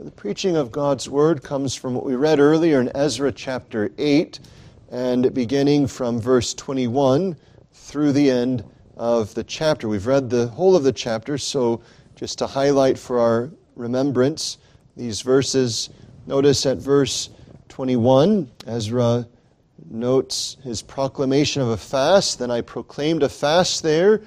The preaching of God's Word comes from what we read earlier in Ezra chapter 8, and beginning from verse 21 through the end of the chapter. We've read the whole of the chapter, so just to highlight for our remembrance these verses, notice at verse 21, Ezra notes his proclamation of a fast. Then I proclaimed a fast there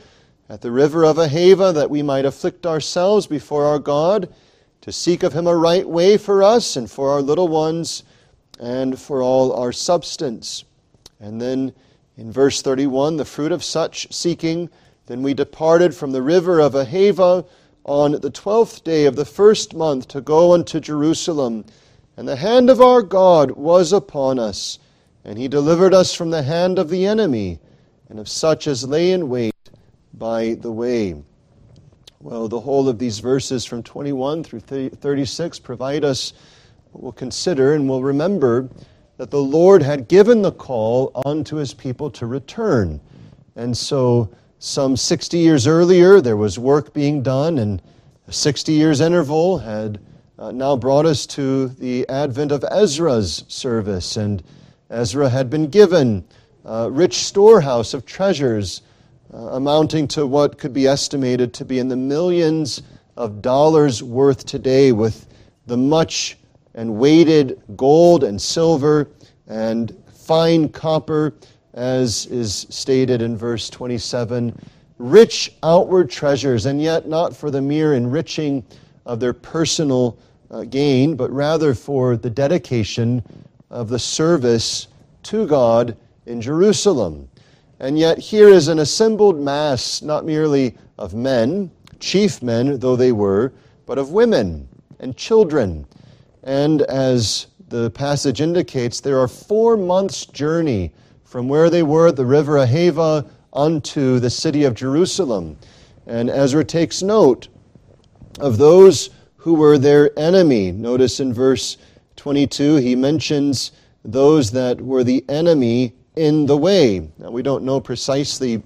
at the river of Ahava that we might afflict ourselves before our God to seek of him a right way for us and for our little ones and for all our substance. And then in verse 31, the fruit of such seeking, then we departed from the river of Ahava on the twelfth day of the first month to go unto Jerusalem. And the hand of our God was upon us, and he delivered us from the hand of the enemy, and of such as lay in wait by the way. Well, the whole of these verses from 21 through 36 provide us we'll consider and we'll remember that the Lord had given the call unto his people to return. And so, some 60 years earlier, there was work being done, and a 60 years interval had uh, now brought us to the advent of Ezra's service. And Ezra had been given a rich storehouse of treasures amounting to what could be estimated to be in the millions of dollars worth today, with the much and weighted gold and silver and fine copper, as is stated in verse 27. Rich outward treasures, and yet not for the mere enriching of their personal uh, gain, but rather for the dedication of the service to God in Jerusalem. And yet, here is an assembled mass, not merely of men, chief men though they were, but of women and children. And as the passage indicates, there are four months' journey from where they were at the river Ahava unto the city of Jerusalem. And Ezra takes note of those who were their enemy. Notice in verse 22, he mentions those that were the enemy in the way. Now, we don't know precisely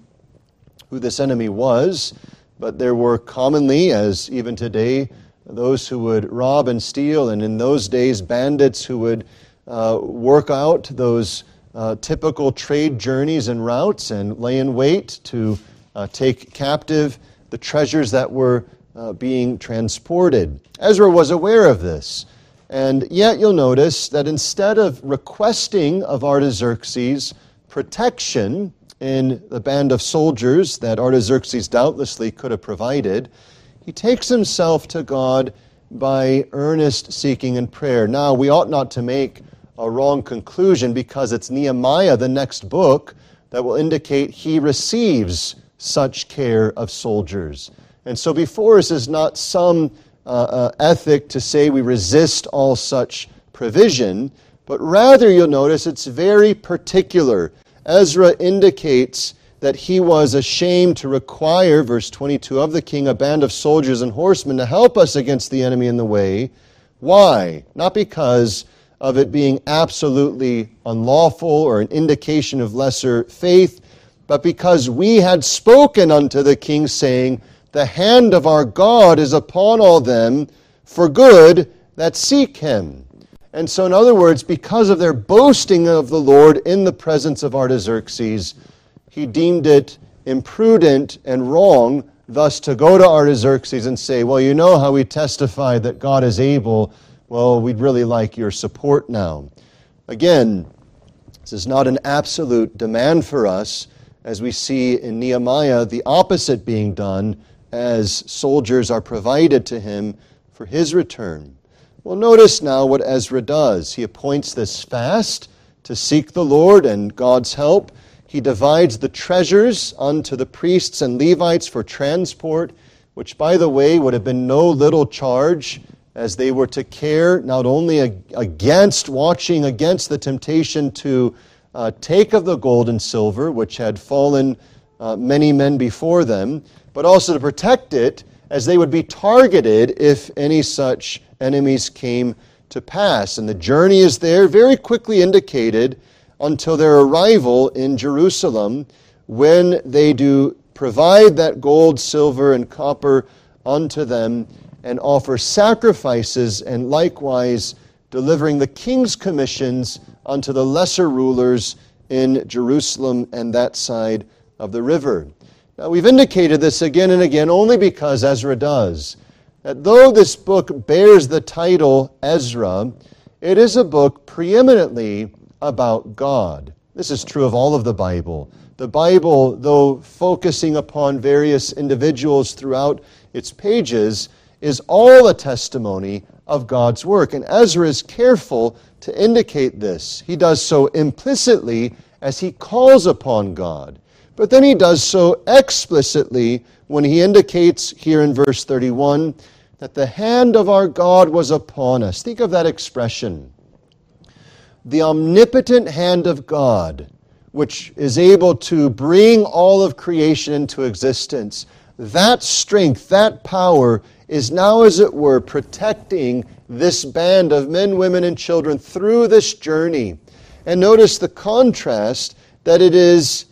who this enemy was, but there were commonly, as even today, those who would rob and steal, and in those days, bandits who would uh, work out those uh, typical trade journeys and routes and lay in wait to uh, take captive the treasures that were uh, being transported. Ezra was aware of this. And yet you'll notice that instead of requesting of Artaxerxes protection in the band of soldiers that Artaxerxes doubtlessly could have provided, he takes himself to God by earnest seeking and prayer. Now, we ought not to make a wrong conclusion because it's Nehemiah, the next book, that will indicate he receives such care of soldiers. And so before us is not some uh, uh, ethic to say we resist all such provision, but rather you'll notice it's very particular. Ezra indicates that he was ashamed to require, verse 22, of the king a band of soldiers and horsemen to help us against the enemy in the way. Why? Not because of it being absolutely unlawful or an indication of lesser faith, but because we had spoken unto the king, saying, the hand of our God is upon all them for good that seek him. And so, in other words, because of their boasting of the Lord in the presence of Artaxerxes, he deemed it imprudent and wrong thus to go to Artaxerxes and say, Well, you know how we testified that God is able. Well, we'd really like your support now. Again, this is not an absolute demand for us, as we see in Nehemiah the opposite being done as soldiers are provided to him for his return. Well, notice now what Ezra does. He appoints this fast to seek the Lord and God's help. He divides the treasures unto the priests and Levites for transport, which, by the way, would have been no little charge, as they were to care not only against watching against the temptation to uh, take of the gold and silver, which had fallen uh, many men before them, but also to protect it as they would be targeted if any such enemies came to pass. And the journey is there very quickly indicated until their arrival in Jerusalem when they do provide that gold, silver, and copper unto them. and offer sacrifices, and likewise delivering the king's commissions unto the lesser rulers in Jerusalem and that side of the river. Now, we've indicated this again and again only because Ezra does. That though this book bears the title Ezra, it is a book preeminently about God. This is true of all of the Bible. The Bible, though focusing upon various individuals throughout its pages, is all a testimony of God's work. And Ezra is careful to indicate this. He does so implicitly as he calls upon God. But then he does so explicitly when he indicates here in verse 31 that the hand of our God was upon us. Think of that expression. The omnipotent hand of God, which is able to bring all of creation into existence, that strength, that power is now, as it were, protecting this band of men, women, and children through this journey. And notice the contrast that it is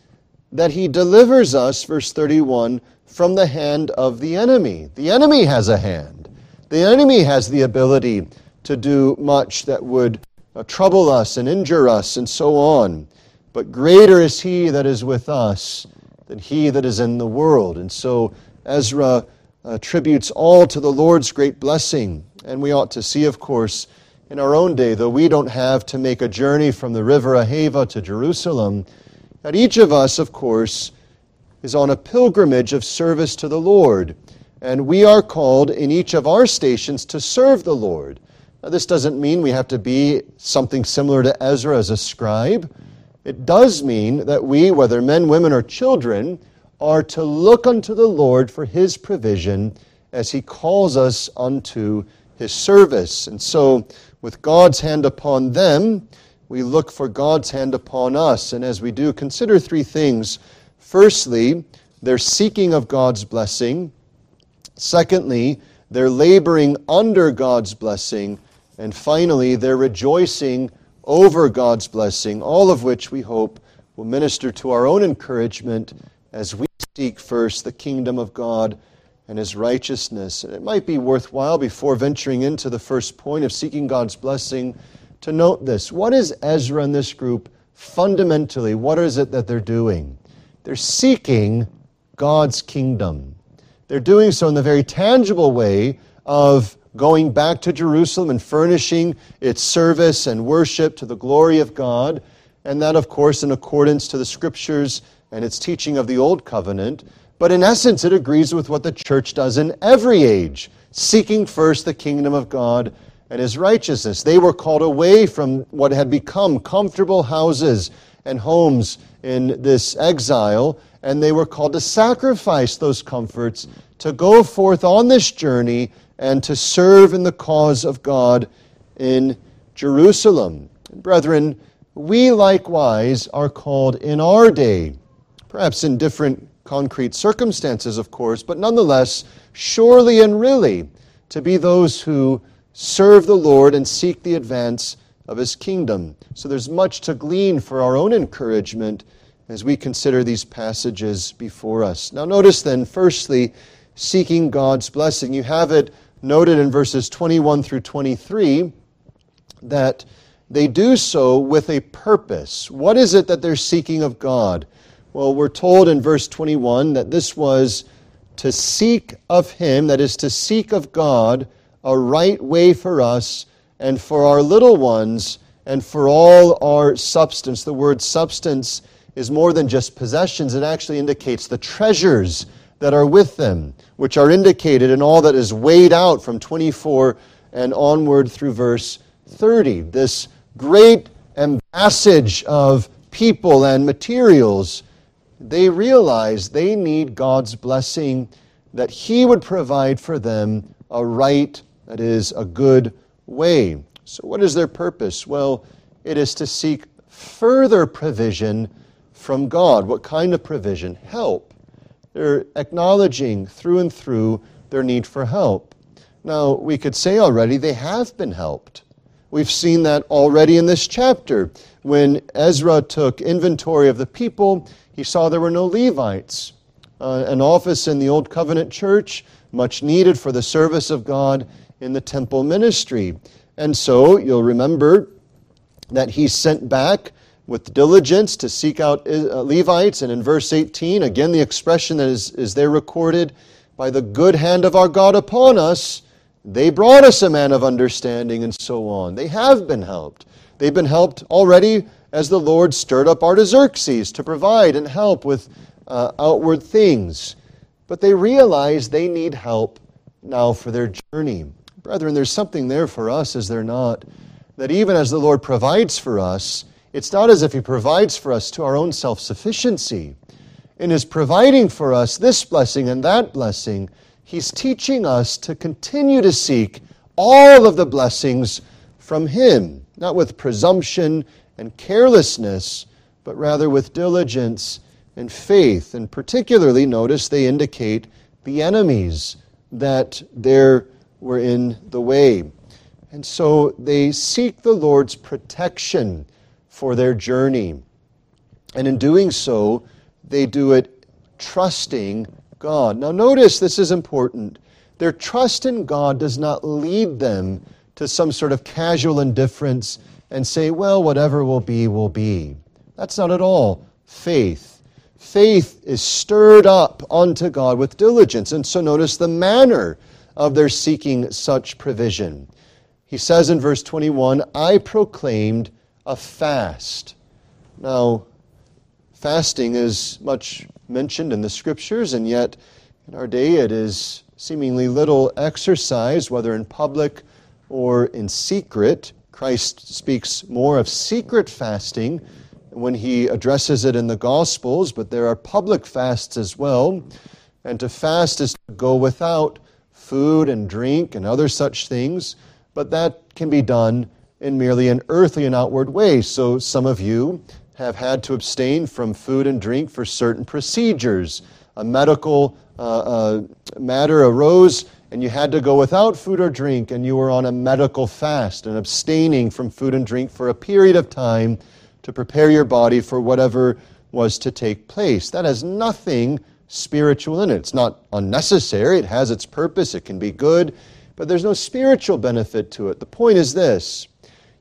that he delivers us, verse 31, from the hand of the enemy. The enemy has a hand. The enemy has the ability to do much that would uh, trouble us and injure us and so on. But greater is he that is with us than he that is in the world. And so Ezra attributes all to the Lord's great blessing. And we ought to see, of course, in our own day, though we don't have to make a journey from the river Ahava to Jerusalem, that each of us, of course, is on a pilgrimage of service to the Lord. And we are called in each of our stations to serve the Lord. Now, this doesn't mean we have to be something similar to Ezra as a scribe. It does mean that we, whether men, women, or children, are to look unto the Lord for his provision as he calls us unto his service. And so, with God's hand upon them, we look for God's hand upon us. And as we do, consider three things. Firstly, their seeking of God's blessing. Secondly, they're laboring under God's blessing. And finally, they're rejoicing over God's blessing, all of which we hope will minister to our own encouragement as we seek first the kingdom of God and his righteousness. And it might be worthwhile before venturing into the first point of seeking God's blessing to note this. What is Ezra and this group fundamentally? What is it that they're doing? They're seeking God's kingdom. They're doing so in the very tangible way of going back to Jerusalem and furnishing its service and worship to the glory of God. And that, of course, in accordance to the scriptures and its teaching of the Old Covenant, but in essence, it agrees with what the church does in every age, seeking first the kingdom of God and his righteousness. They were called away from what had become comfortable houses and homes in this exile, and they were called to sacrifice those comforts, to go forth on this journey, and to serve in the cause of God in Jerusalem. Brethren, we likewise are called in our day perhaps in different concrete circumstances, of course, but nonetheless, surely and really, to be those who serve the Lord and seek the advance of His kingdom. So there's much to glean for our own encouragement as we consider these passages before us. Now, notice then, firstly, seeking God's blessing. You have it noted in verses 21 through 23 that they do so with a purpose. What is it that they're seeking of God? Well, we're told in verse 21 that this was to seek of Him, that is, to seek of God, a right way for us and for our little ones and for all our substance. The word substance is more than just possessions, it actually indicates the treasures that are with them, which are indicated in all that is weighed out from 24 and onward through verse 30. This great ambassage of people and materials they realize they need God's blessing, that He would provide for them a right, that is, a good way. So, what is their purpose? Well, it is to seek further provision from God. What kind of provision? Help. They're acknowledging through and through their need for help. Now, we could say already they have been helped. We've seen that already in this chapter. When Ezra took inventory of the people, he saw there were no Levites. Uh, an office in the Old Covenant church much needed for the service of God in the temple ministry. And so you'll remember that he sent back with diligence to seek out uh, Levites. And in verse 18, again, the expression that is, is there recorded by the good hand of our God upon us, they brought us a man of understanding, and so on. They have been helped. They've been helped already as the Lord stirred up Artaxerxes to provide and help with uh, outward things. But they realize they need help now for their journey. Brethren, there's something there for us, is there not? That even as the Lord provides for us, it's not as if He provides for us to our own self sufficiency. In His providing for us this blessing and that blessing, He's teaching us to continue to seek all of the blessings from Him, not with presumption and carelessness, but rather with diligence and faith. And particularly, notice they indicate the enemies that there were in the way. And so they seek the Lord's protection for their journey. And in doing so, they do it trusting God. Now, notice this is important. Their trust in God does not lead them to some sort of casual indifference and say, well, whatever will be, will be. That's not at all faith. Faith is stirred up unto God with diligence. And so notice the manner of their seeking such provision. He says in verse 21 I proclaimed a fast. Now, fasting is much mentioned in the scriptures, and yet in our day it is seemingly little exercise, whether in public or in secret. Christ speaks more of secret fasting when he addresses it in the Gospels, but there are public fasts as well. And to fast is to go without food and drink and other such things, but that can be done in merely an earthly and outward way. So some of you have had to abstain from food and drink for certain procedures. A medical uh, uh, matter arose, and you had to go without food or drink, and you were on a medical fast and abstaining from food and drink for a period of time to prepare your body for whatever was to take place. That has nothing spiritual in it. It's not unnecessary, it has its purpose, it can be good, but there's no spiritual benefit to it. The point is this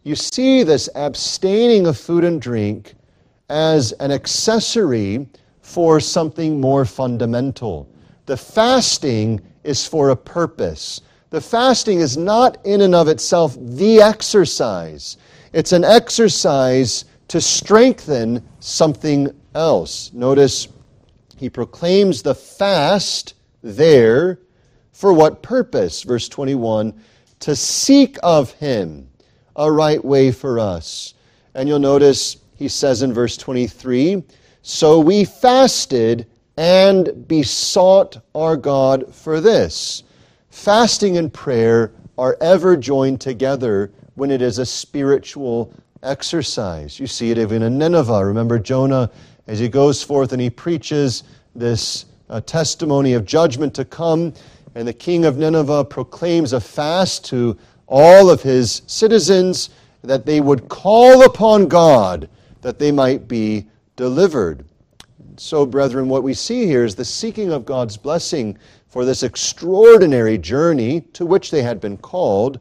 you see this abstaining of food and drink as an accessory for something more fundamental. The fasting is for a purpose. The fasting is not in and of itself the exercise. It's an exercise to strengthen something else. Notice he proclaims the fast there for what purpose? Verse 21 to seek of him a right way for us. And you'll notice he says in verse 23 So we fasted and besought our God for this. Fasting and prayer are ever joined together when it is a spiritual exercise. You see it even in Nineveh. Remember Jonah as he goes forth and he preaches this uh, testimony of judgment to come, and the king of Nineveh proclaims a fast to all of his citizens that they would call upon God that they might be delivered. So, brethren, what we see here is the seeking of God's blessing for this extraordinary journey to which they had been called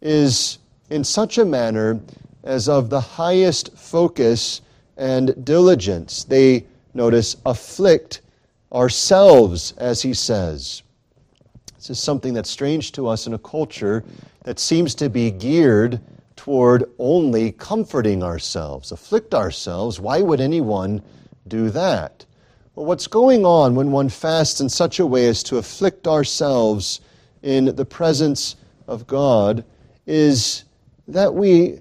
is in such a manner as of the highest focus and diligence. They, notice, afflict ourselves, as he says. This is something that's strange to us in a culture that seems to be geared toward only comforting ourselves, afflict ourselves. Why would anyone do that? Well, what's going on when one fasts in such a way as to afflict ourselves in the presence of God is that we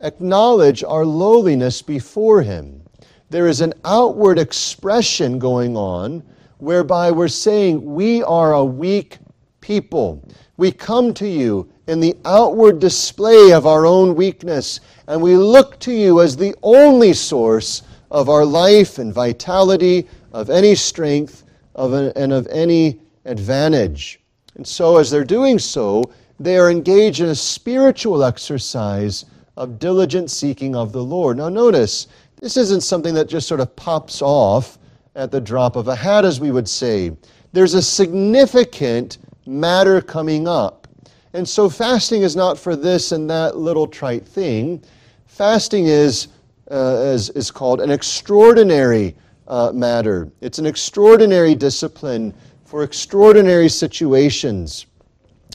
acknowledge our lowliness before Him. There is an outward expression going on whereby we're saying, We are a weak people. We come to you in the outward display of our own weakness, and we look to you as the only source of our life and vitality, of any strength, of a, and of any advantage. And so, as they're doing so, they are engaged in a spiritual exercise of diligent seeking of the Lord. Now, notice, this isn't something that just sort of pops off at the drop of a hat, as we would say. There's a significant matter coming up. And so fasting is not for this and that little trite thing. Fasting is, uh, is, is called an extraordinary uh, matter. It's an extraordinary discipline for extraordinary situations.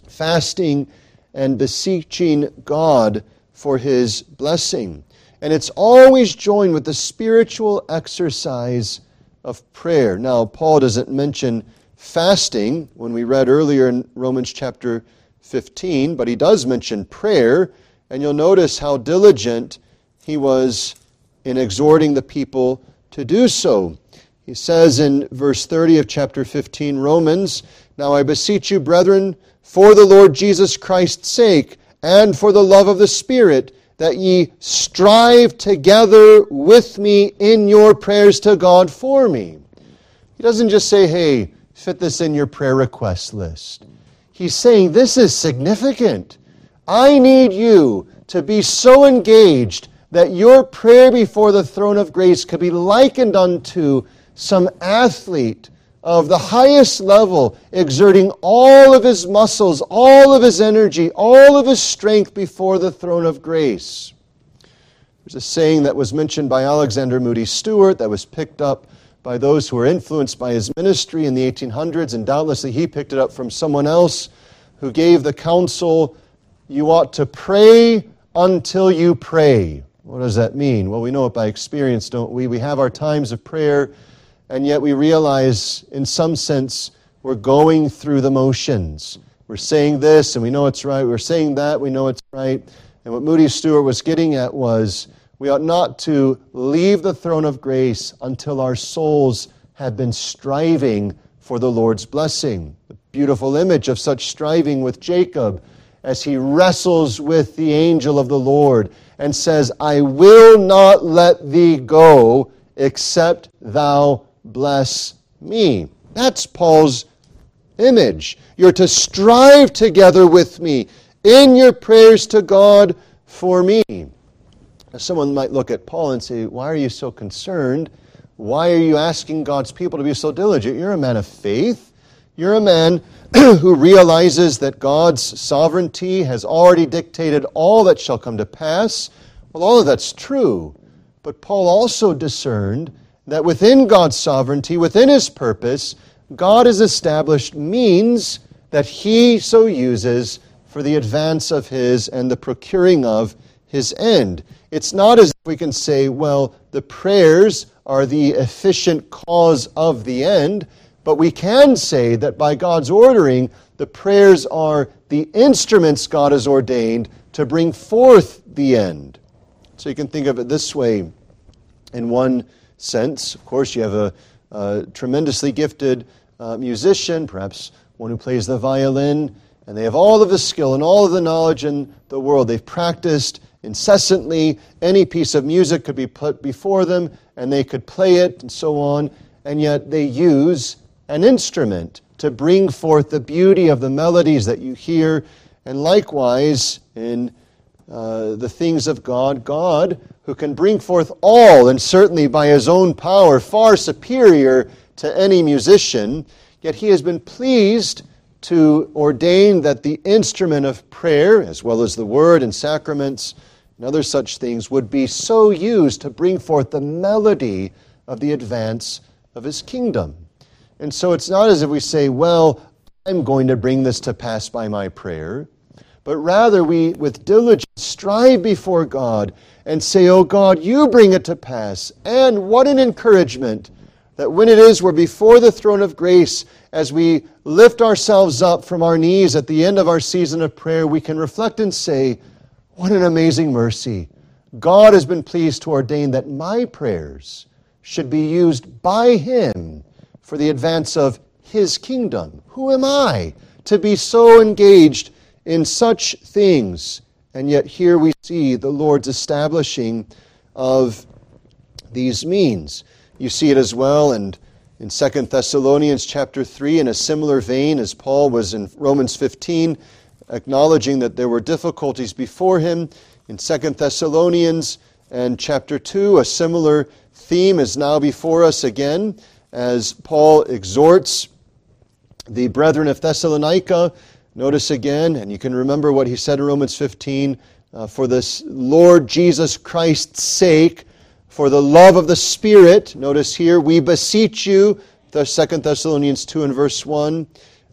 Fasting and beseeching God for his blessing. And it's always joined with the spiritual exercise of prayer. Now, Paul doesn't mention fasting when we read earlier in Romans chapter 15, but he does mention prayer, and you'll notice how diligent he was in exhorting the people to do so. He says in verse 30 of chapter 15, Romans, Now I beseech you, brethren, for the Lord Jesus Christ's sake, and for the love of the Spirit, that ye strive together with me in your prayers to God for me. He doesn't just say, hey, fit this in your prayer request list. He's saying, this is significant. I need you to be so engaged that your prayer before the throne of grace could be likened unto some athlete of the highest level, exerting all of his muscles, all of his energy, all of his strength before the throne of grace. There's a saying that was mentioned by Alexander Moody Stuart that was picked up by those who were influenced by his ministry in the 1800s, and doubtlessly he picked it up from someone else who gave the counsel you ought to pray until you pray. What does that mean? Well, we know it by experience, don't we? We have our times of prayer and yet we realize, in some sense, we're going through the motions. We're saying this, and we know it's right. We're saying that, we know it's right. And what Moody Stuart was getting at was we ought not to leave the throne of grace until our souls have been striving for the Lord's blessing. The beautiful image of such striving with Jacob as he wrestles with the angel of the Lord and says, I will not let thee go except thou bless me. That's Paul's image. You're to strive together with me in your prayers to God for me. Someone might look at Paul and say, Why are you so concerned? Why are you asking God's people to be so diligent? You're a man of faith. You're a man who realizes that God's sovereignty has already dictated all that shall come to pass. Well, all of that's true. But Paul also discerned that within God's sovereignty, within His purpose, God has established means that He so uses for the advance of His and the procuring of His end. It's not as if we can say, well, the prayers are the efficient cause of the end, but we can say that by God's ordering, the prayers are the instruments God has ordained to bring forth the end. So you can think of it this way in one sense. Of course, you have a, a tremendously gifted uh, musician, perhaps one who plays the violin, and they have all of the skill and all of the knowledge in the world. They've practiced incessantly. Any piece of music could be put before them, and they could play it and so on, and yet they use an instrument to bring forth the beauty of the melodies that you hear. And likewise, in uh, the things of God, God who can bring forth all, and certainly by his own power, far superior to any musician, yet he has been pleased to ordain that the instrument of prayer, as well as the word and sacraments and other such things, would be so used to bring forth the melody of the advance of his kingdom. And so it's not as if we say, well, I'm going to bring this to pass by my prayer but rather we with diligence strive before God and say, Oh God, you bring it to pass. And what an encouragement that when it is we're before the throne of grace, as we lift ourselves up from our knees at the end of our season of prayer, we can reflect and say, What an amazing mercy. God has been pleased to ordain that my prayers should be used by Him for the advance of His kingdom. Who am I to be so engaged in such things. And yet here we see the Lord's establishing of these means. You see it as well and in 2 Thessalonians chapter 3 in a similar vein as Paul was in Romans 15 acknowledging that there were difficulties before him in 2 Thessalonians and chapter 2 a similar theme is now before us again as Paul exhorts the brethren of Thessalonica. Notice again, and you can remember what he said in Romans 15 uh, for this Lord Jesus Christ's sake, for the love of the Spirit. Notice here, we beseech you, the 2 Thessalonians 2 and verse 1.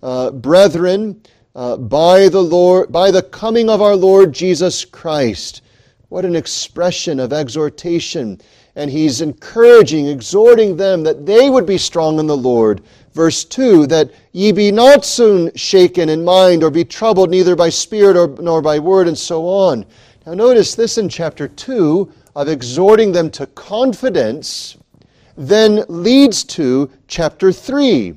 Uh, brethren, uh, by the Lord, by the coming of our Lord Jesus Christ. What an expression of exhortation. And he's encouraging, exhorting them that they would be strong in the Lord. Verse 2 that ye be not soon shaken in mind or be troubled neither by spirit or, nor by word, and so on. Now, notice this in chapter 2 of exhorting them to confidence, then leads to chapter 3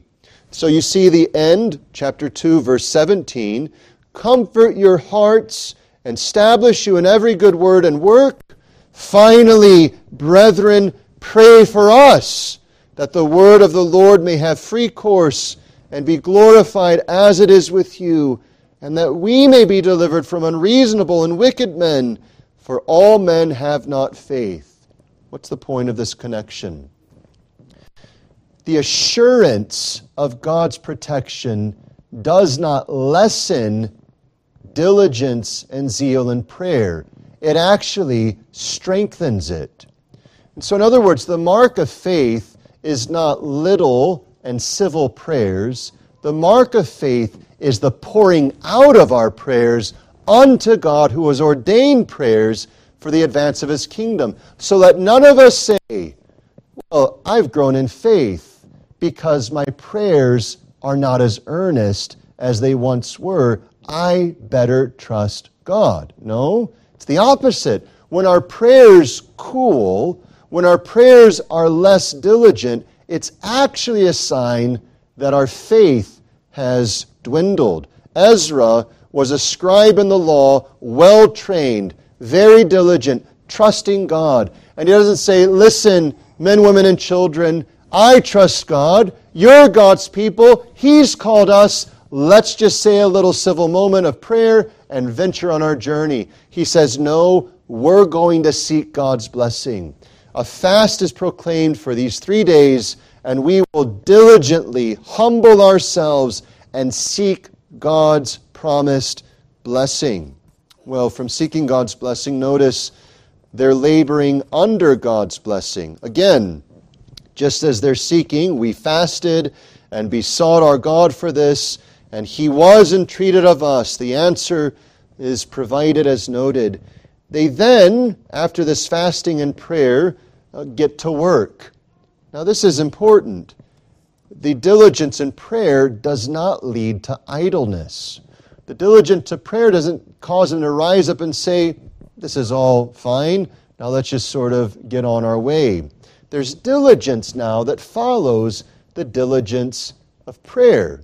so you see the end, chapter 2, verse 17. Comfort your hearts and establish you in every good word and work. Finally, brethren, pray for us that the word of the Lord may have free course and be glorified as it is with you, and that we may be delivered from unreasonable and wicked men, for all men have not faith. What's the point of this connection? the assurance of God's protection does not lessen diligence and zeal in prayer. It actually strengthens it. And so, in other words, the mark of faith is not little and civil prayers. The mark of faith is the pouring out of our prayers unto God who has ordained prayers for the advance of his kingdom. So let none of us say, Well, I've grown in faith because my prayers are not as earnest as they once were. I better trust God. No, it's the opposite. When our prayers cool, when our prayers are less diligent, it's actually a sign that our faith has dwindled. Ezra was a scribe in the law, well trained, very diligent, trusting God. And he doesn't say, Listen, men, women, and children, I trust God. You're God's people. He's called us. Let's just say a little civil moment of prayer and venture on our journey. He says, No, we're going to seek God's blessing. A fast is proclaimed for these three days, and we will diligently humble ourselves and seek God's promised blessing. Well, from seeking God's blessing, notice they're laboring under God's blessing. Again, just as they're seeking, we fasted and besought our God for this, and He was entreated of us. The answer is provided as noted. They then, after this fasting and prayer, Uh, get to work. Now, this is important. The diligence in prayer does not lead to idleness. The diligence to prayer doesn't cause them to rise up and say, This is all fine. Now let's just sort of get on our way. There's diligence now that follows the diligence of prayer.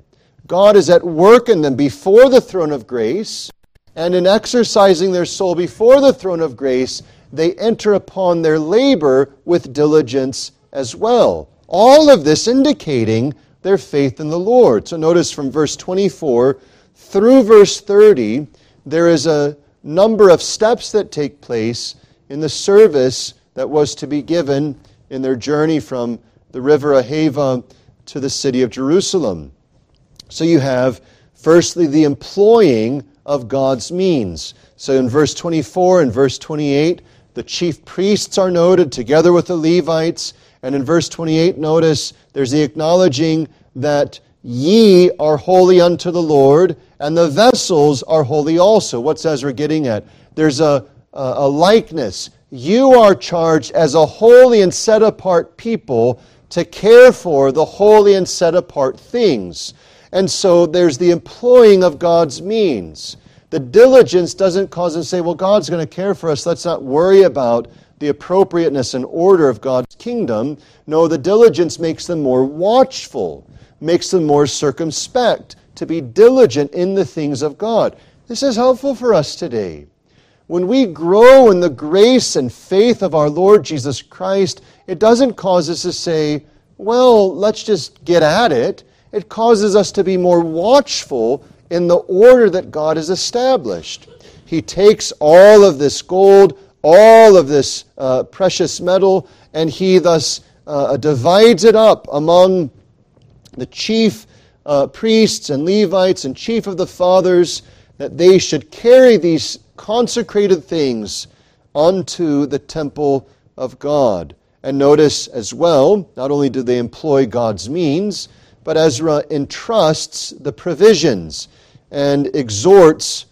God is at work in them before the throne of grace, and in exercising their soul before the throne of grace, they enter upon their labor with diligence as well. All of this indicating their faith in the Lord. So notice from verse 24 through verse 30, there is a number of steps that take place in the service that was to be given in their journey from the river Ahava to the city of Jerusalem. So you have, firstly, the employing of God's means. So in verse 24 and verse 28, the chief priests are noted together with the Levites. And in verse 28, notice there's the acknowledging that ye are holy unto the Lord, and the vessels are holy also. What's Ezra getting at? There's a, a, a likeness you are charged as a holy and set apart people to care for the holy and set apart things. And so there's the employing of God's means. The diligence doesn't cause us to say, well, God's going to care for us. Let's not worry about the appropriateness and order of God's kingdom. No, the diligence makes them more watchful, makes them more circumspect, to be diligent in the things of God. This is helpful for us today. When we grow in the grace and faith of our Lord Jesus Christ, it doesn't cause us to say, well, let's just get at it. It causes us to be more watchful in the order that God has established. He takes all of this gold, all of this uh, precious metal, and he thus uh, divides it up among the chief uh, priests and Levites and chief of the fathers that they should carry these consecrated things unto the temple of God. And notice as well, not only do they employ God's means, but Ezra entrusts the provisions and exhorts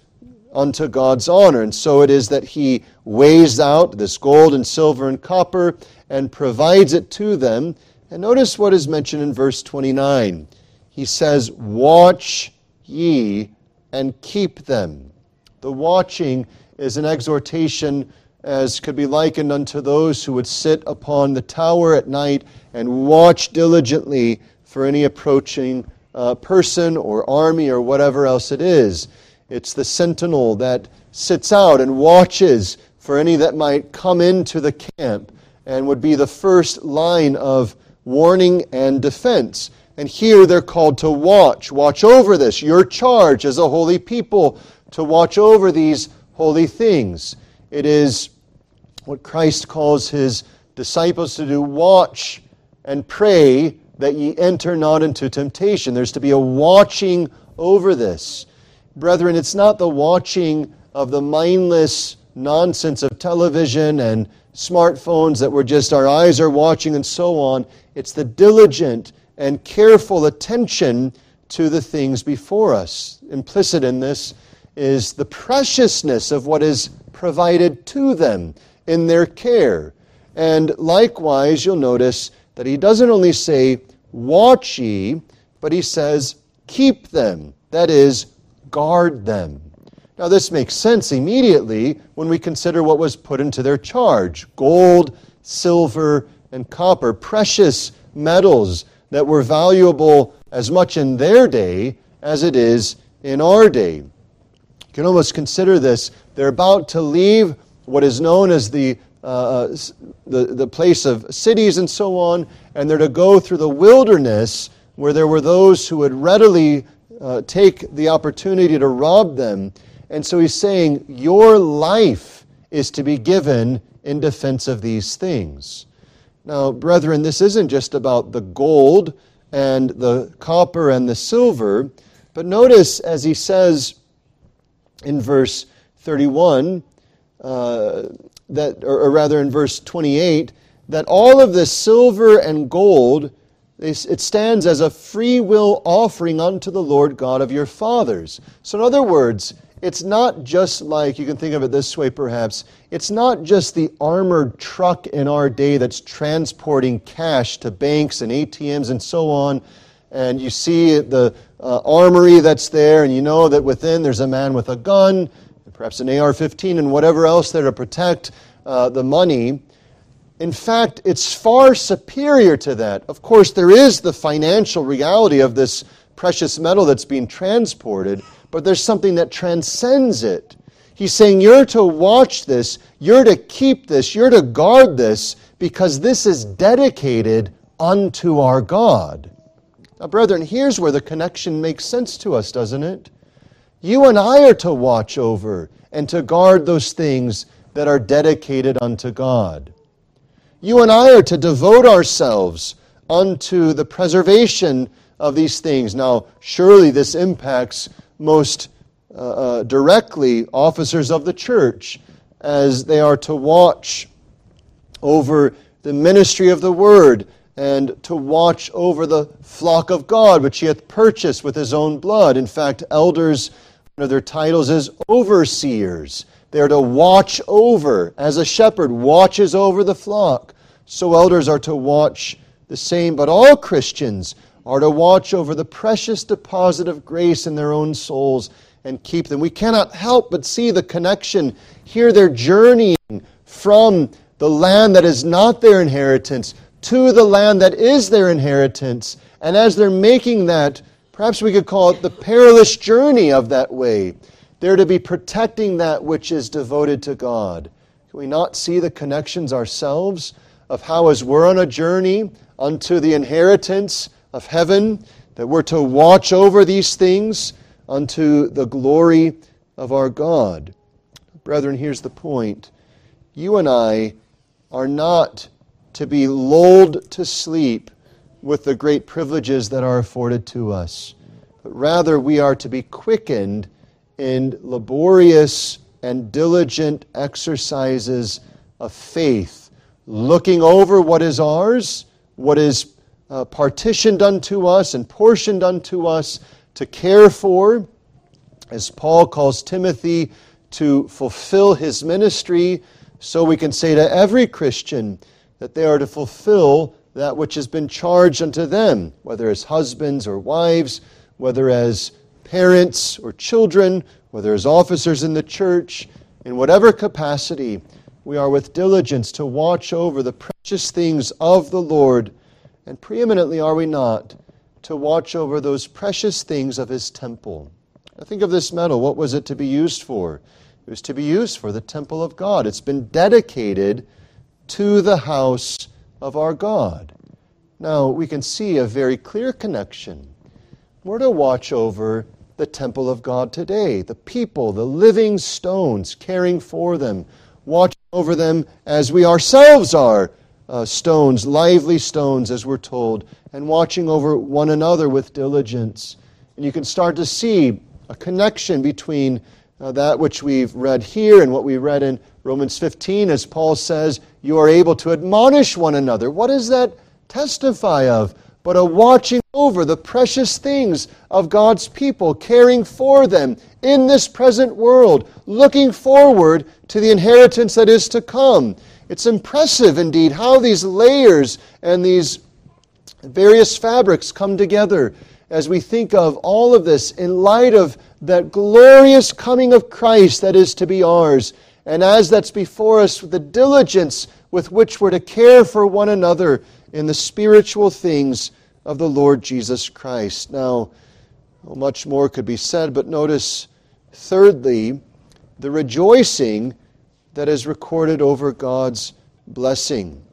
unto God's honor. And so it is that he weighs out this gold and silver and copper and provides it to them. And notice what is mentioned in verse 29. He says, Watch ye and keep them. The watching is an exhortation as could be likened unto those who would sit upon the tower at night and watch diligently for any approaching uh, person or army or whatever else it is. It's the sentinel that sits out and watches for any that might come into the camp and would be the first line of warning and defense. And here they're called to watch. Watch over this. Your charge as a holy people to watch over these holy things. It is what Christ calls his disciples to do watch and pray that ye enter not into temptation. There's to be a watching over this. Brethren, it's not the watching of the mindless nonsense of television and smartphones that we're just, our eyes are watching and so on. It's the diligent and careful attention to the things before us. Implicit in this is the preciousness of what is provided to them in their care. And likewise, you'll notice that he doesn't only say, Watch ye, but he says, Keep them. That is, guard them. Now, this makes sense immediately when we consider what was put into their charge gold, silver, and copper, precious metals that were valuable as much in their day as it is in our day. You can almost consider this they're about to leave what is known as the, uh, the, the place of cities and so on, and they're to go through the wilderness where there were those who would readily uh, take the opportunity to rob them. And so he's saying, Your life is to be given in defense of these things. Now, brethren, this isn't just about the gold and the copper and the silver, but notice as he says in verse 31, uh, that, or, or rather in verse 28, that all of the silver and gold it stands as a free will offering unto the Lord God of your fathers. So, in other words, it's not just like, you can think of it this way perhaps, it's not just the armored truck in our day that's transporting cash to banks and ATMs and so on, and you see the uh, armory that's there, and you know that within there's a man with a gun, perhaps an AR 15, and whatever else there to protect uh, the money. In fact, it's far superior to that. Of course, there is the financial reality of this precious metal that's being transported, but there's something that transcends it. He's saying, You're to watch this, you're to keep this, you're to guard this, because this is dedicated unto our God. Now, brethren, here's where the connection makes sense to us, doesn't it? You and I are to watch over and to guard those things that are dedicated unto God. You and I are to devote ourselves unto the preservation of these things. Now, surely this impacts most uh, uh, directly officers of the church as they are to watch over the ministry of the word and to watch over the flock of God, which he hath purchased with his own blood. In fact, elders, one of their titles is overseers. They are to watch over, as a shepherd watches over the flock. So elders are to watch the same, but all Christians are to watch over the precious deposit of grace in their own souls and keep them. We cannot help but see the connection. Here they're journeying from the land that is not their inheritance to the land that is their inheritance. And as they're making that, perhaps we could call it the perilous journey of that way. They're to be protecting that which is devoted to God. Can we not see the connections ourselves of how, as we're on a journey unto the inheritance of heaven, that we're to watch over these things unto the glory of our God? Brethren, here's the point. You and I are not to be lulled to sleep with the great privileges that are afforded to us. but rather we are to be quickened in laborious and diligent exercises of faith, looking over what is ours, what is uh, partitioned unto us and portioned unto us to care for, as Paul calls Timothy to fulfill his ministry, so we can say to every Christian that they are to fulfill that which has been charged unto them, whether as husbands or wives, whether as parents or children, whether as officers in the church, in whatever capacity, we are with diligence to watch over the precious things of the Lord, and preeminently are we not, to watch over those precious things of his temple. Now think of this metal. What was it to be used for? It was to be used for the temple of God. It's been dedicated to the house of our God. Now, we can see a very clear connection. We're to watch over the temple of God today, the people, the living stones, caring for them, watching over them as we ourselves are uh, stones, lively stones, as we're told, and watching over one another with diligence. And you can start to see a connection between uh, that which we've read here and what we read in Romans 15, as Paul says, you are able to admonish one another. What does that testify of? But a watching over the precious things of God's people, caring for them in this present world, looking forward to the inheritance that is to come. It's impressive indeed how these layers and these various fabrics come together as we think of all of this in light of that glorious coming of Christ that is to be ours. And as that's before us, the diligence with which we're to care for one another in the spiritual things of the Lord Jesus Christ. Now, much more could be said, but notice, thirdly, the rejoicing that is recorded over God's blessing.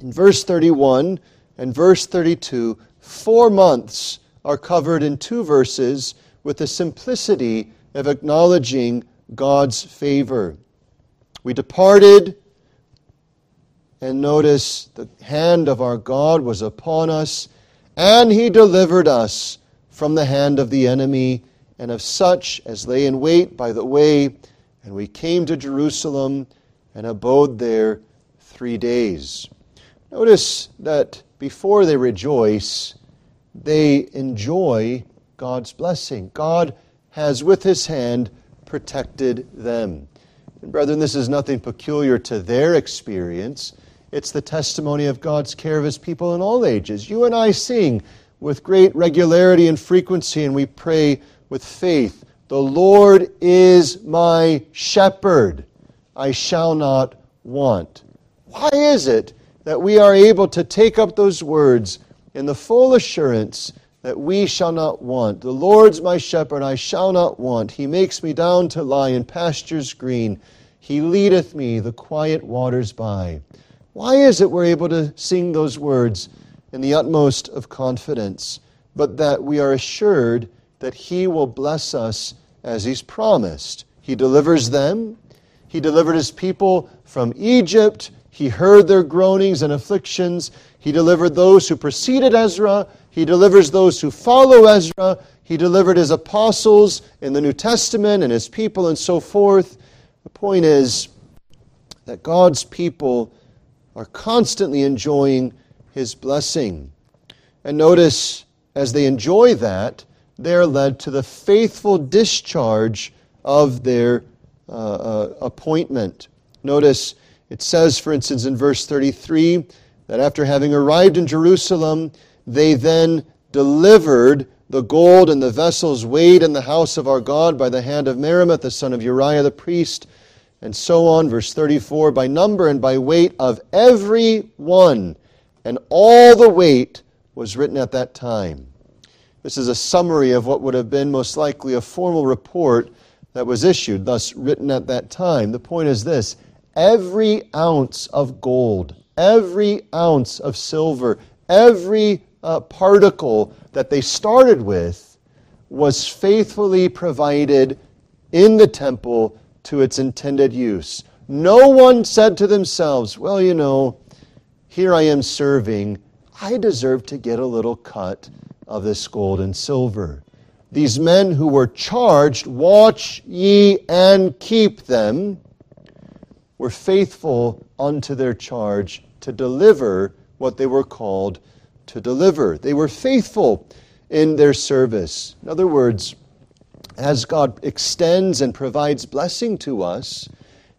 In verse 31 and verse 32, four months are covered in two verses with the simplicity of acknowledging God's favor. We departed, and notice the hand of our God was upon us, and he delivered us from the hand of the enemy and of such as lay in wait by the way. And we came to Jerusalem and abode there three days. Notice that before they rejoice, they enjoy God's blessing. God has, with his hand, protected them. And, brethren, this is nothing peculiar to their experience. It's the testimony of God's care of his people in all ages. You and I sing with great regularity and frequency, and we pray with faith The Lord is my shepherd, I shall not want. Why is it that we are able to take up those words in the full assurance that we shall not want. The Lord's my shepherd, I shall not want. He makes me down to lie in pastures green. He leadeth me the quiet waters by. Why is it we're able to sing those words in the utmost of confidence, but that we are assured that He will bless us as He's promised? He delivers them. He delivered His people from Egypt. He heard their groanings and afflictions. He delivered those who preceded Ezra. He delivers those who follow Ezra. He delivered his apostles in the New Testament and his people and so forth. The point is that God's people are constantly enjoying his blessing. And notice, as they enjoy that, they're led to the faithful discharge of their uh, uh, appointment. Notice it says, for instance, in verse 33, that after having arrived in Jerusalem, they then delivered the gold and the vessels weighed in the house of our God by the hand of Meremoth, the son of Uriah the priest, and so on. Verse 34 by number and by weight of every one, and all the weight was written at that time. This is a summary of what would have been most likely a formal report that was issued, thus written at that time. The point is this every ounce of gold every ounce of silver, every uh, particle that they started with was faithfully provided in the temple to its intended use. No one said to themselves, Well, you know, here I am serving. I deserve to get a little cut of this gold and silver. these men who were charged, Watch ye and keep them, were faithful unto their charge to deliver what they were called to deliver. They were faithful in their service. In other words, as God extends and provides blessing to us,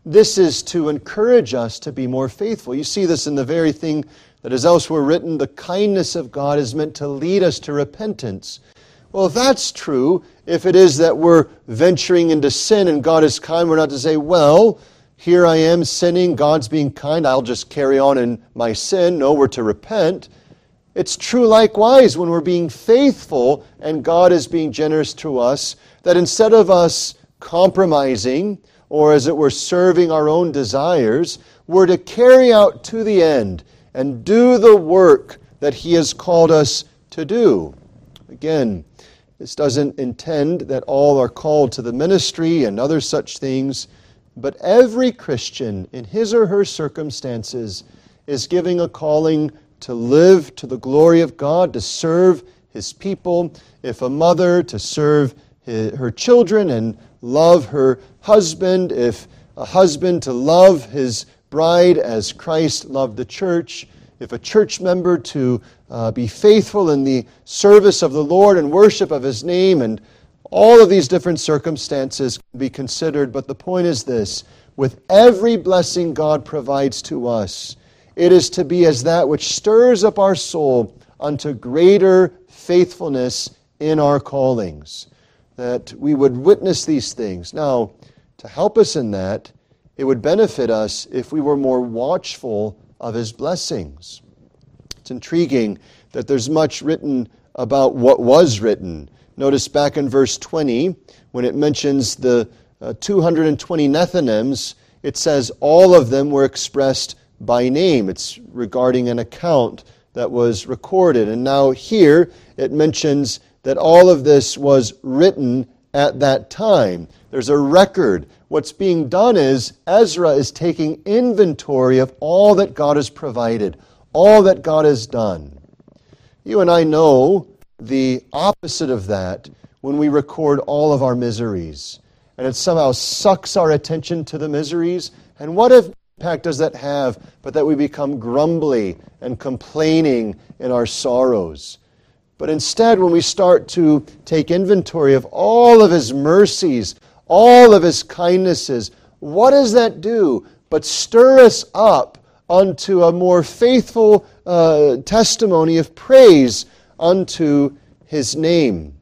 this is to encourage us to be more faithful. You see this in the very thing that is elsewhere written the kindness of God is meant to lead us to repentance. Well, if that's true, if it is that we're venturing into sin and God is kind, we're not to say, well, here I am sinning, God's being kind, I'll just carry on in my sin. No, we're to repent. It's true likewise when we're being faithful and God is being generous to us, that instead of us compromising, or as it were, serving our own desires, we're to carry out to the end and do the work that He has called us to do. Again, this doesn't intend that all are called to the ministry and other such things, but every Christian in his or her circumstances is giving a calling to live to the glory of God, to serve His people. If a mother, to serve her children and love her husband, if a husband to love his bride as Christ loved the church, if a church member to uh, be faithful in the service of the Lord and worship of his name, and all of these different circumstances can be considered. But the point is this with every blessing God provides to us, it is to be as that which stirs up our soul unto greater faithfulness in our callings that we would witness these things. Now, to help us in that, it would benefit us if we were more watchful of His blessings. It's intriguing that there's much written about what was written. Notice back in verse 20, when it mentions the uh, 220 Nethinims, it says all of them were expressed by name. It's regarding an account that was recorded. And now here it mentions that all of this was written at that time. There's a record. What's being done is Ezra is taking inventory of all that God has provided, all that God has done. You and I know the opposite of that when we record all of our miseries. And it somehow sucks our attention to the miseries. And what impact does that have but that we become grumbly and complaining in our sorrows? But instead, when we start to take inventory of all of His mercies, all of His kindnesses, what does that do but stir us up unto a more faithful uh, testimony of praise unto His name?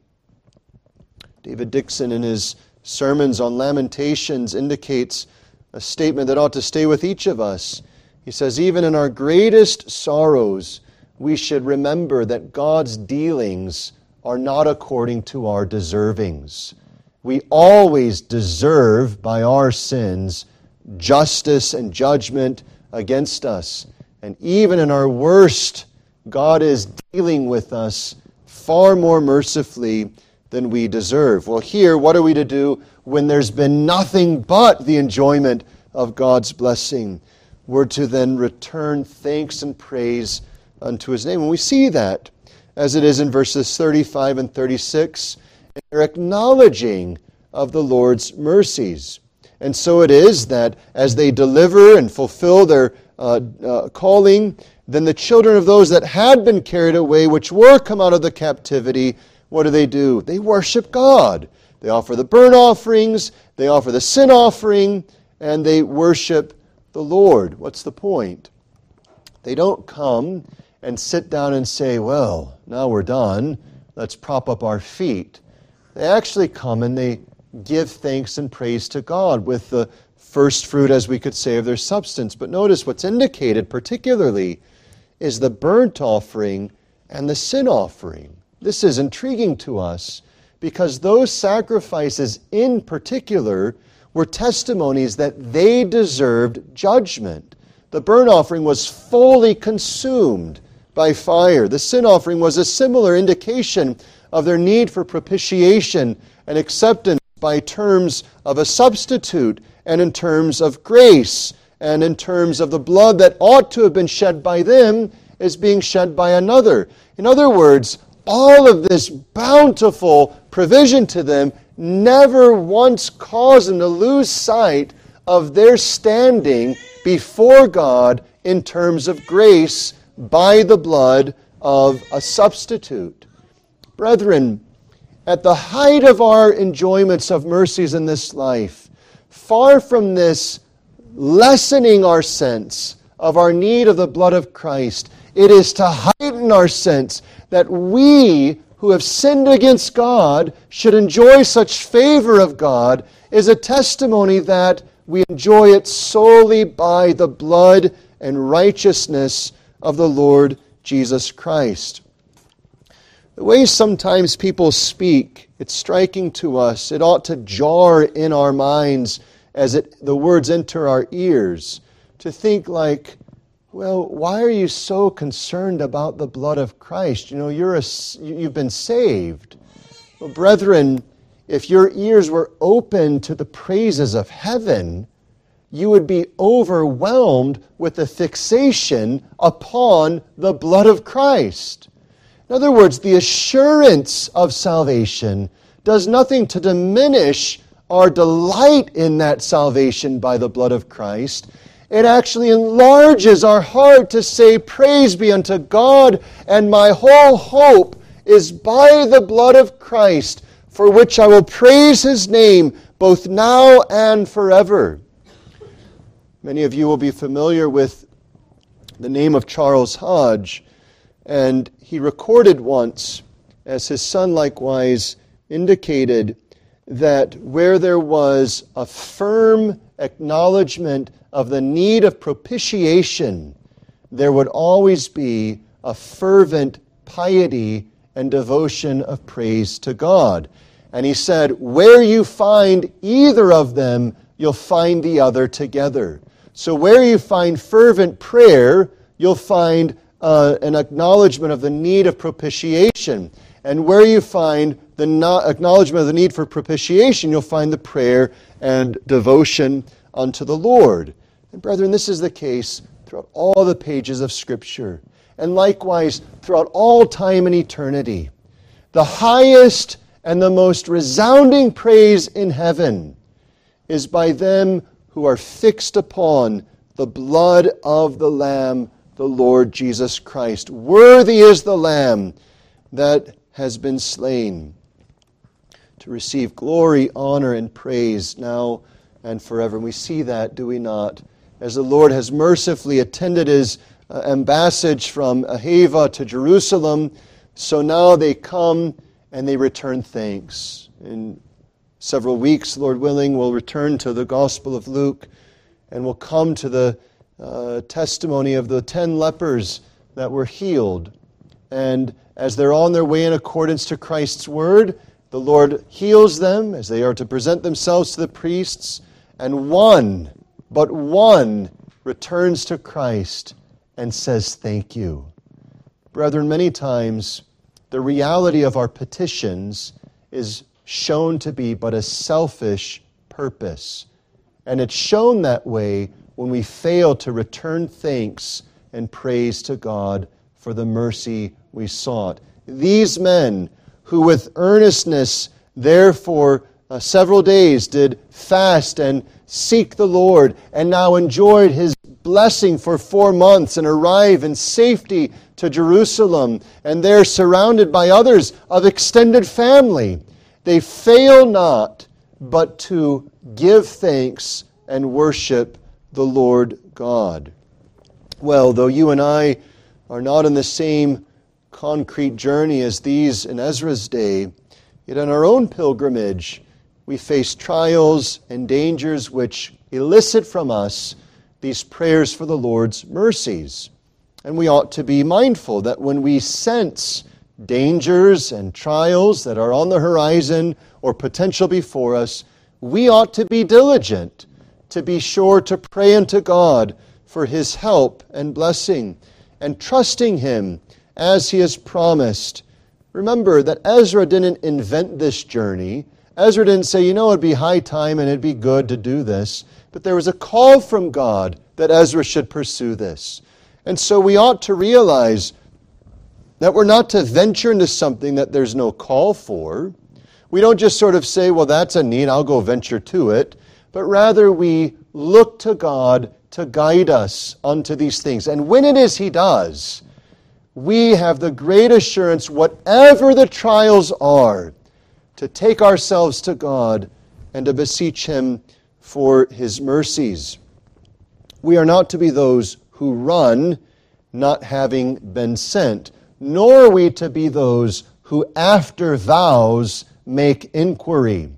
David Dixon, in his sermons on Lamentations, indicates a statement that ought to stay with each of us. He says, Even in our greatest sorrows, we should remember that God's dealings are not according to our deservings. We always deserve, by our sins, justice and judgment against us. And even in our worst, God is dealing with us far more mercifully than we deserve. Well, here, what are we to do when there's been nothing but the enjoyment of God's blessing? We're to then return thanks and praise unto his name. And we see that as it is in verses 35 and 36. They're acknowledging of the Lord's mercies. And so it is that as they deliver and fulfill their uh, uh, calling, then the children of those that had been carried away, which were come out of the captivity, what do they do? They worship God. They offer the burnt offerings, they offer the sin offering, and they worship the Lord. What's the point? They don't come and sit down and say, well, now we're done. Let's prop up our feet. They actually come and they give thanks and praise to God with the first fruit, as we could say, of their substance. But notice what's indicated particularly is the burnt offering and the sin offering. This is intriguing to us because those sacrifices in particular were testimonies that they deserved judgment. The burnt offering was fully consumed by fire. The sin offering was a similar indication of their need for propitiation and acceptance by terms of a substitute and in terms of grace and in terms of the blood that ought to have been shed by them is being shed by another. In other words, all of this bountiful provision to them never once caused them to lose sight of their standing before God in terms of grace by the blood of a substitute. Brethren, at the height of our enjoyments of mercies in this life, far from this lessening our sense of our need of the blood of Christ, it is to heighten our sense that we who have sinned against God should enjoy such favor of God is a testimony that we enjoy it solely by the blood and righteousness of the Lord Jesus Christ. The way sometimes people speak, it's striking to us. It ought to jar in our minds as it, the words enter our ears to think like, well, why are you so concerned about the blood of Christ? You know, you're a, you've been saved. Well, brethren, if your ears were open to the praises of heaven, you would be overwhelmed with the fixation upon the blood of Christ. In other words, the assurance of salvation does nothing to diminish our delight in that salvation by the blood of Christ. It actually enlarges our heart to say, Praise be unto God, and my whole hope is by the blood of Christ, for which I will praise his name both now and forever. Many of you will be familiar with the name of Charles Hodge. And he recorded once, as his son likewise indicated, that where there was a firm acknowledgement of the need of propitiation, there would always be a fervent piety and devotion of praise to God. And he said, Where you find either of them, you'll find the other together. So, where you find fervent prayer, you'll find uh, an acknowledgement of the need of propitiation. And where you find the no- acknowledgement of the need for propitiation, you'll find the prayer and devotion unto the Lord. And brethren, this is the case throughout all the pages of Scripture, and likewise throughout all time and eternity. The highest and the most resounding praise in heaven is by them who are fixed upon the blood of the Lamb the Lord Jesus Christ. Worthy is the Lamb that has been slain to receive glory, honor, and praise now and forever. And we see that, do we not? As the Lord has mercifully attended his uh, ambassage from Ahava to Jerusalem, so now they come and they return thanks. In several weeks, Lord willing, we'll return to the Gospel of Luke and we'll come to the uh, testimony of the ten lepers that were healed. And as they're on their way in accordance to Christ's word, the Lord heals them as they are to present themselves to the priests. And one, but one, returns to Christ and says, Thank you. Brethren, many times the reality of our petitions is shown to be but a selfish purpose. And it's shown that way when we fail to return thanks and praise to God for the mercy we sought. These men who with earnestness, therefore, uh, several days did fast and seek the Lord, and now enjoyed his blessing for four months and arrive in safety to Jerusalem, and there surrounded by others of extended family. They fail not but to give thanks and worship the Lord God. Well, though you and I are not in the same concrete journey as these in Ezra's day, yet in our own pilgrimage, we face trials and dangers which elicit from us these prayers for the Lord's mercies. And we ought to be mindful that when we sense dangers and trials that are on the horizon or potential before us, we ought to be diligent to be sure to pray unto God for his help and blessing, and trusting him as he has promised. Remember that Ezra didn't invent this journey. Ezra didn't say, you know, it'd be high time and it'd be good to do this. But there was a call from God that Ezra should pursue this. And so we ought to realize that we're not to venture into something that there's no call for. We don't just sort of say, well, that's a need, I'll go venture to it, but rather we look to God to guide us unto these things. And when it is He does, we have the great assurance, whatever the trials are, to take ourselves to God and to beseech Him for His mercies. We are not to be those who run, not having been sent, nor are we to be those who, after vows, make inquiry.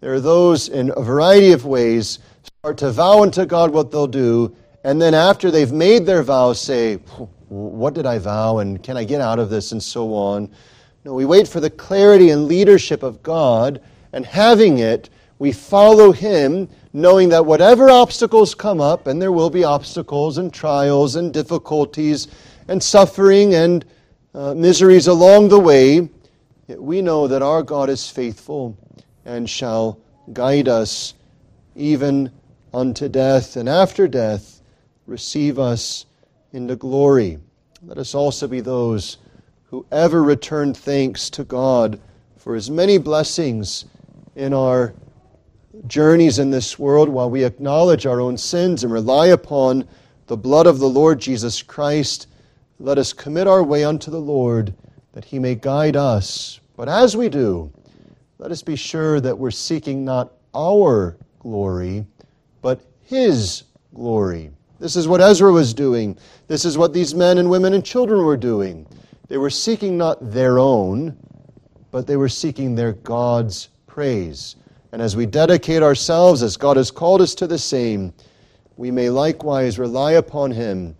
There are those in a variety of ways start to vow unto God what they'll do, and then after they've made their vows, say, What did I vow, and can I get out of this, and so on. No, we wait for the clarity and leadership of God, and having it, we follow Him, knowing that whatever obstacles come up, and there will be obstacles and trials and difficulties and suffering and uh, miseries along the way, we know that our God is faithful and shall guide us even unto death, and after death, receive us into glory. Let us also be those who ever return thanks to God for his many blessings in our journeys in this world while we acknowledge our own sins and rely upon the blood of the Lord Jesus Christ. Let us commit our way unto the Lord that he may guide us. But as we do, let us be sure that we're seeking not our glory, but his glory. This is what Ezra was doing. This is what these men and women and children were doing. They were seeking not their own, but they were seeking their God's praise. And as we dedicate ourselves, as God has called us to the same, we may likewise rely upon Him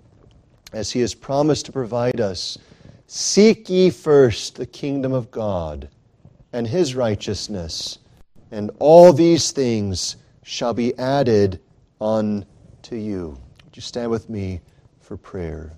as He has promised to provide us. Seek ye first the kingdom of God and His righteousness, and all these things shall be added unto you. Would you stand with me for prayer?